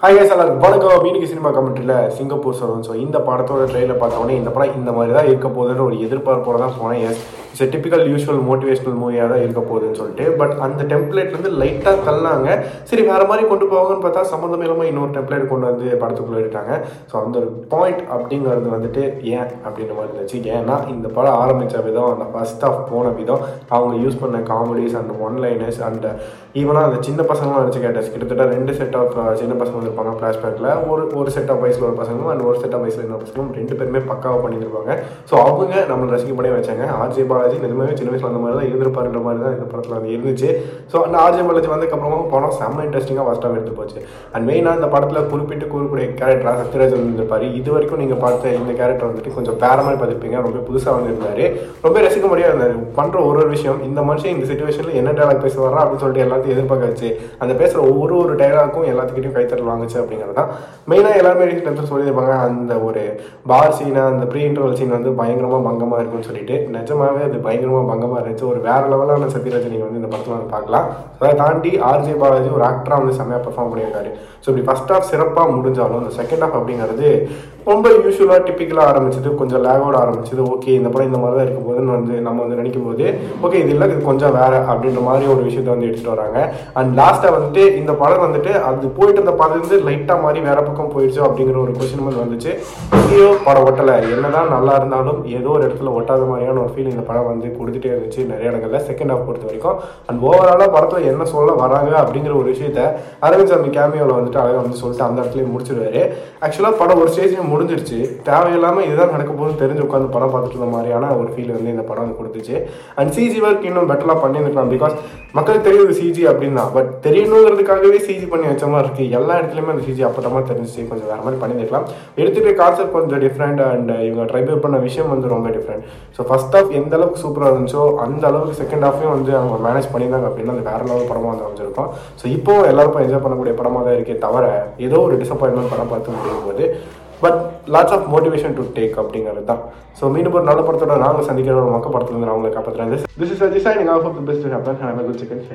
Hi guys எல்லாருக்கும் வணக்கம். வீட்டுக்கு சினிமா கமெண்ட்ரியில் சிங்கப்பூர் சொல்லுவோம் ஸோ இந்த படத்தோட ட்ரெயிலர் பார்த்தோன்னே இந்த படம் இந்த மாதிரி தான் இருக்க போகுதுன்ற ஒரு எதிர்பார்ப்போட தான் போனேன் yes it's typical usual motivational மூவியாக தான் இருக்க போகுதுன்னு சொல்லிட்டு பட் அந்த டெம்ப்ளேட்லேருந்து லைட்டாக தள்ளாங்க. சரி வேறு மாதிரி கொண்டு போவாங்கன்னு பார்த்தா சம்மந்தம் இல்லாமல் இன்னொரு டெம்ப்ளேட் கொண்டு வந்து படத்துக்குள்ளே எடுத்தாங்க. ஸோ அந்த ஒரு பாயிண்ட் அப்படிங்கிறது வந்துட்டு ஏன் அப்படின்ற மாதிரி இருந்துச்சு. ஏன்னா இந்த படம் ஆரம்பித்த விதம் அந்த ஃபஸ்ட் ஆஃப் போன விதம் அவங்க யூஸ் பண்ண comedies and one liners and ஈவனாக அந்த சின்ன பசங்களும் நினச்சி கேட்டேன் கிட்டத்தட்ட ரெண்டு செட் ஆஃப் சின்ன பசங்க உட்காந்துருப்பாங்க ஃப்ளாஷ் பேக்கில் ஒரு ஒரு செட் ஆஃப் வயசில் ஒரு பசங்களும் அண்ட் ஒரு செட் ஆஃப் வயசில் இன்னொரு பசங்களும் ரெண்டு பேருமே பக்காவாக பண்ணியிருப்பாங்க ஸோ அவங்க நம்மளை ரசிக்கப்படே வச்சாங்க. ஆர்ஜே பாலாஜி நிஜமாவே சின்ன வயசில் அந்த மாதிரி தான் இருந்திருப்பாருன்ற மாதிரி தான் இந்த படத்தில் வந்து இருந்துச்சு. ஸோ அந்த ஆர்ஜே பாலாஜி வந்ததுக்கப்புறமா படம் செம்ம இன்ட்ரெஸ்டிங்காக ஃபஸ்ட்டாக எடுத்து போச்சு. அண்ட் மெயினாக இந்த படத்தில் குறிப்பிட்டு கூறக்கூடிய கேரக்டராக சத்யராஜ் இருந்திருப்பார். இது வரைக்கும் நீங்கள் பார்த்த இந்த கேரக்டர் வந்துட்டு கொஞ்சம் பேர மாதிரி பார்த்துருப்பீங்க ரொம்ப புதுசாக வந்திருந்தாரு. ரொம்ப ரசிக்க முடியாது இருந்தார் பண்ணுற ஒரு ஒரு விஷயம் இந்த மனுஷன் இந்த சுச்சுவேஷனில் என்ன டைலாக் பேசுவாரா அப்படின்னு சொல்லிட்டு எல்லாத்தையும் எதிர்பார்க்க வச்சு அந்த பேசுகிற ஒவ்வொரு ஒரு டைலாக்கும் எல்லாத்துக்கிட்டையும் கைத்தரலாம் வாங்குச்சு அப்படிங்கிறது தான் மெயினாக எல்லாருமே ரீசெண்ட் சொல்லியிருப்பாங்க அந்த ஒரு பார் சீனை அந்த ப்ரீ இன்டர்வல் சீன் வந்து பயங்கரமாக பங்கமாக இருக்கும்னு சொல்லிட்டு. நிஜமாவே அது பயங்கரமாக பங்கமாக இருந்துச்சு. ஒரு வேற லெவலான சத்யராஜ் நீங்கள் வந்து இந்த படத்தில் வந்து பார்க்கலாம். அதை தாண்டி ஆர்ஜே பாலாஜி ஒரு ஆக்டராக வந்து செம்மையாக பர்ஃபார்ம் பண்ணியிருக்காரு. ஸோ இப்படி ஃபஸ்ட் ஹாஃப் சிறப்பாக முடிஞ்சாலும் இந்த செகண்ட் ஹாஃப் அப்படிங்கிறது ரொம்ப யூஸ்வலாக டிப்பிக்கலாக ஆரம்பிச்சது கொஞ்சம் லேகோட ஆரம்பிச்சது. ஓகே இந்த படம் இந்த மாதிரி தான் இருக்கும் போதுன்னு வந்து நம்ம வந்து நினைக்கும் போது ஓகே இது இல்லை இது கொஞ்சம் வேற அப்படின்ற மாதிரி ஒரு விஷயத்த வந்து எடுத்துகிட்டு வராங்க. அண்ட் லாஸ்ட்டாக வந்துட்டு இந்த படம் வந்துட்டு அது போயிட்டு இருந்த படம் வந்து லைட்டாக மாதிரி வேற பக்கம் போயிடுச்சு அப்படிங்கிற ஒரு கொஸ்டின் மாதிரி வந்துச்சு. எங்கேயோ படம் ஒட்டலை. என்னதான் நல்லா இருந்தாலும் ஏதோ ஒரு இடத்துல ஒட்டாத மாதிரியான ஒரு ஃபீல் இந்த படம் வந்து கொடுத்துட்டே இருந்துச்சு நிறைய இடங்கள்ல செகண்ட் ஹாஃப் பொறுத்த வரைக்கும். அண்ட் ஓவராலாக படத்தில் என்ன சொல்ல வராங்க அப்படிங்கிற ஒரு விஷயத்த அரவிந்த் சாமி கேமியோவில் வந்துட்டு அழகாக வந்து சொல்லிட்டு அந்த இடத்துலயே முடிச்சிருவாரு ஆக்சுவலாக படம் ஒரு ஸ்டேஜ்லேயும் முடிஞ்சிருச்சு. தேவையில்லாமல் இதுதான் நடக்க போகுதுன்னு தெரிஞ்சு உட்காந்து படம் பார்த்துட்டு இருந்த மாதிரியான ஒரு ஃபீல் வந்து இந்த படம் வந்து கொடுத்துச்சு. அண்ட் சிஜி ஒர்க் இன்னும் பெட்டராக பண்ணியிருக்கலாம் பிகாஸ் மக்களுக்கு தெரியுது சிஜி அப்படின்னா. பட் தெரியணுங்கிறதுக்காகவே சிஜி பண்ணி வச்ச மாதிரி இருக்குது எல்லா இடத்துலையுமே அந்த சிஜி அப்பட்டமா தெரிஞ்சிச்சு. கொஞ்சம் வேறு மாதிரி பண்ணியிருக்கலாம். எடுத்துகிட்டு கான்செப்ட் கொஞ்சம் டிஃப்ரெண்ட் அண்ட் இவங்க ட்ரைபிள் பண்ண விஷயம் வந்து ரொம்ப டிஃப்ரெண்ட் ஸோ ஃபஸ்ட் ஆஃப் எந்த அளவுக்கு சூப்பராக இருந்துச்சோ அந்த அளவுக்கு செகண்ட் ஆஃபையும் வந்து அவங்க மேனேஜ் பண்ணியிருந்தாங்க அப்படின்னா அது வேற லெவல் படமாக வந்து அமைஞ்சிருக்கும். ஸோ இப்போ எல்லாருக்கும் என்ஜாய் பண்ணக்கூடிய படமாக தான் இருக்கே தவிர ஏதோ ஒரு டிசப்பாயின்மெண்ட் படம் பார்த்து முடியும் போது but lots of motivation to take அப்படிங்கிறது தான். ஸோ மீண்டும் ஒரு நல்ல படத்தோட நாங்கள் சந்திக்கிற ஒரு மக்க படத்துல இருந்து நான் உங்களை காப்பாற்றுறேன் this is Aji signing off the best happen have a good second